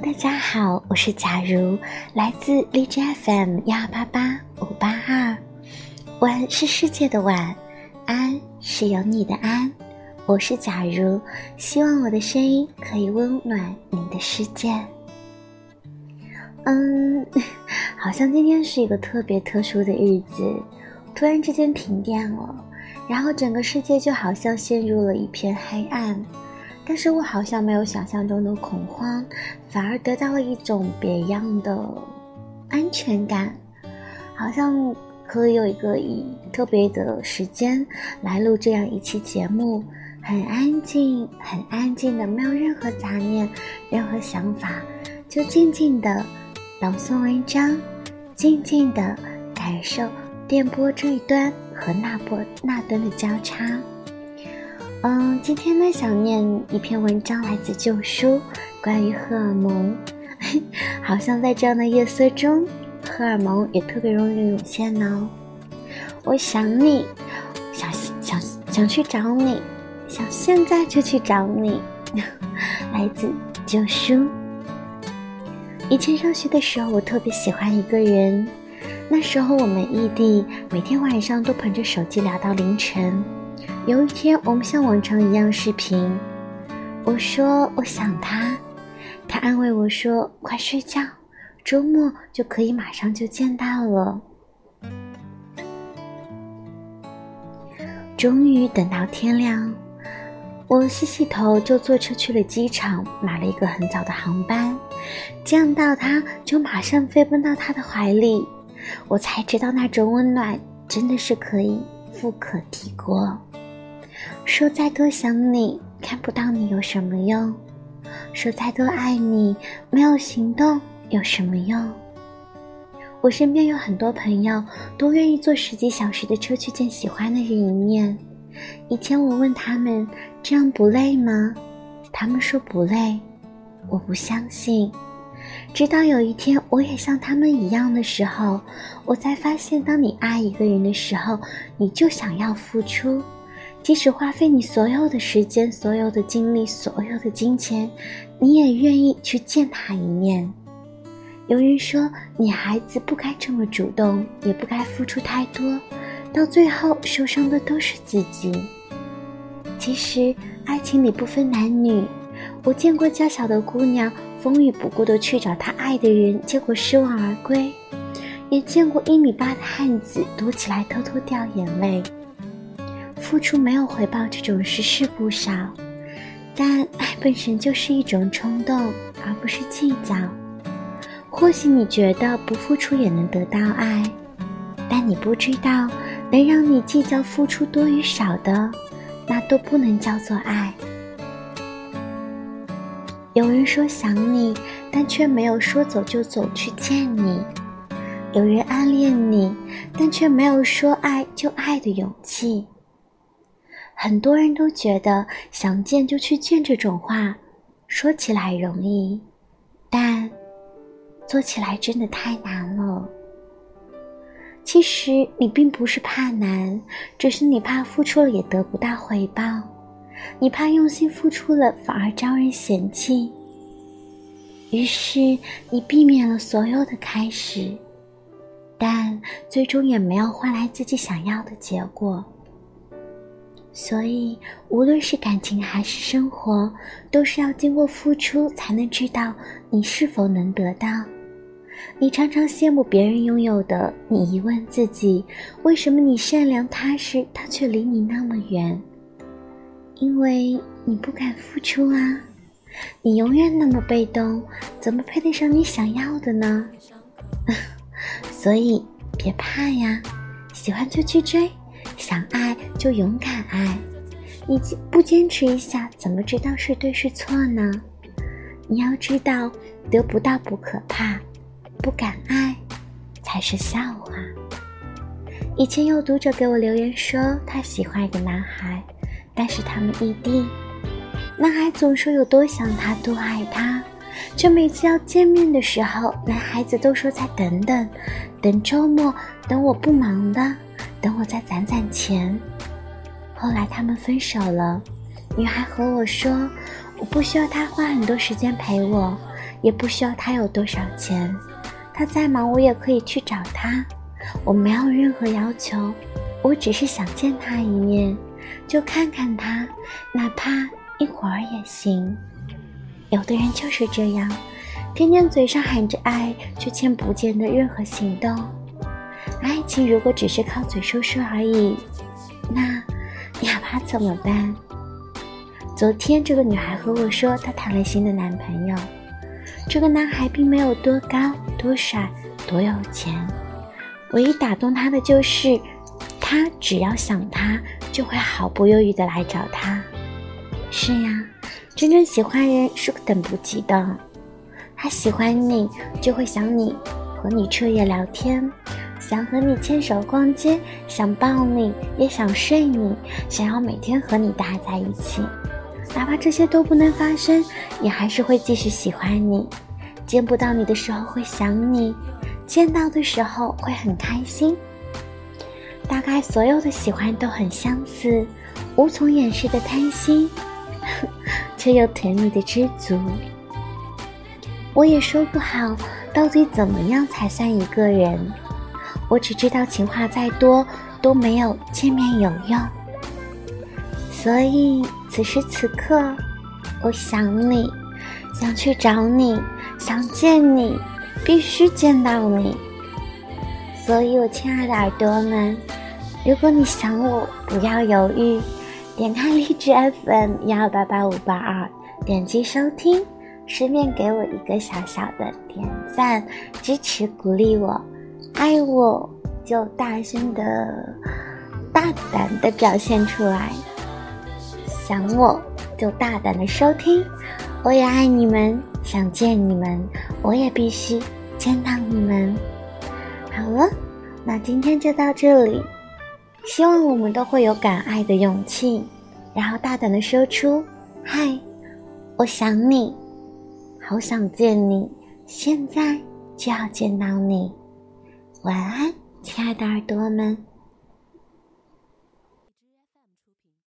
大家好，我是假如，来自荔枝 FM 幺八八五八二。晚是世界的晚，安是有你的安。我是假如，希望我的声音可以温暖你的世界。嗯，好像今天是一个特别特殊的日子，突然之间停电了，然后整个世界就好像陷入了一片黑暗。但是我好像没有想象中的恐慌，反而得到了一种别样的安全感，好像可以有一个以特别的时间来录这样一期节目，很安静，很安静的，没有任何杂念，任何想法，就静静的朗诵文章，静静的感受电波这一端和那波那端的交叉。嗯，今天呢想念一篇文章，来自旧书，关于荷尔蒙。好像在这样的夜色中，荷尔蒙也特别容易涌现呢。我想你，想想想去找你，想现在就去找你。来自旧书。以前上学的时候，我特别喜欢一个人。那时候我们异地，每天晚上都捧着手机聊到凌晨。有一天，我们像往常一样视频。我说我想他，他安慰我说快睡觉，周末就可以马上就见到了。终于等到天亮，我洗洗头就坐车去了机场，买了一个很早的航班。见到他就马上飞奔到他的怀里，我才知道那种温暖真的是可以富可敌国。说再多想你，看不到你有什么用？说再多爱你，没有行动有什么用？我身边有很多朋友都愿意坐十几小时的车去见喜欢的人一面。以前我问他们这样不累吗？他们说不累。我不相信。直到有一天我也像他们一样的时候，我才发现，当你爱一个人的时候，你就想要付出。即使花费你所有的时间、所有的精力、所有的金钱，你也愿意去见他一面。有人说，女孩子不该这么主动，也不该付出太多，到最后受伤的都是自己。其实，爱情里不分男女。我见过娇小的姑娘风雨不顾地去找她爱的人，结果失望而归；也见过一米八的汉子躲起来偷偷掉眼泪。付出没有回报这种事是不少，但爱本身就是一种冲动，而不是计较。或许你觉得不付出也能得到爱，但你不知道，能让你计较付出多与少的，那都不能叫做爱。有人说想你，但却没有说走就走去见你；有人暗恋你，但却没有说爱就爱的勇气。很多人都觉得想见就去见这种话，说起来容易，但做起来真的太难了。其实你并不是怕难，只是你怕付出了也得不到回报，你怕用心付出了反而招人嫌弃，于是你避免了所有的开始，但最终也没有换来自己想要的结果。所以，无论是感情还是生活，都是要经过付出才能知道你是否能得到。你常常羡慕别人拥有的，你疑问自己：为什么你善良踏实，他却离你那么远？因为你不敢付出啊！你永远那么被动，怎么配得上你想要的呢？所以，别怕呀，喜欢就去追。想爱就勇敢爱，你坚不坚持一下，怎么知道是对是错呢？你要知道，得不到不可怕，不敢爱才是笑话。以前有读者给我留言说，他喜欢一个男孩，但是他们异地，男孩总说有多想他，多爱他，却每次要见面的时候，男孩子都说再等等，等周末，等我不忙的。等我再攒攒钱。后来他们分手了，女孩和我说：“我不需要他花很多时间陪我，也不需要他有多少钱。他再忙，我也可以去找他。我没有任何要求，我只是想见他一面，就看看他，哪怕一会儿也行。有的人就是这样，天天嘴上喊着爱，却见不见的任何行动。爱情如果只是靠嘴说说而已，那哑巴怎么办？昨天这个女孩和我说，她谈了新的男朋友。这个男孩并没有多高、多帅、多有钱，唯一打动他的就是，他只要想他，就会毫不犹豫的来找他。是呀，真正喜欢人是等不及的。他喜欢你，就会想你，和你彻夜聊天，想和你牵手逛街，想抱你，也想睡你，想要每天和你待在一起。哪怕这些都不能发生，也还是会继续喜欢你。见不到你的时候会想你，见到的时候会很开心。大概所有的喜欢都很相似，无从掩饰的贪心，却又甜蜜的知足。我也说不好到底怎么样才算一个人，我只知道情话再多都没有见面有用。所以此时此刻，我想你，想去找你，想见你，必须见到你。所以，我亲爱的耳朵们，如果你想我，不要犹豫，点开荔枝 FM 幺八八五八二，点击收听，顺便给我一个小小的点赞，支持鼓励我，爱我就大声的、大胆的表现出来。想我就大胆的收听，我也爱你们，想见你们，我也必须见到你们。好了，那今天就到这里，希望我们都会有敢爱的勇气，然后大胆的说出：“嗨，我想你，好想见你，现在就要见到你。”晚安，亲爱的耳朵们。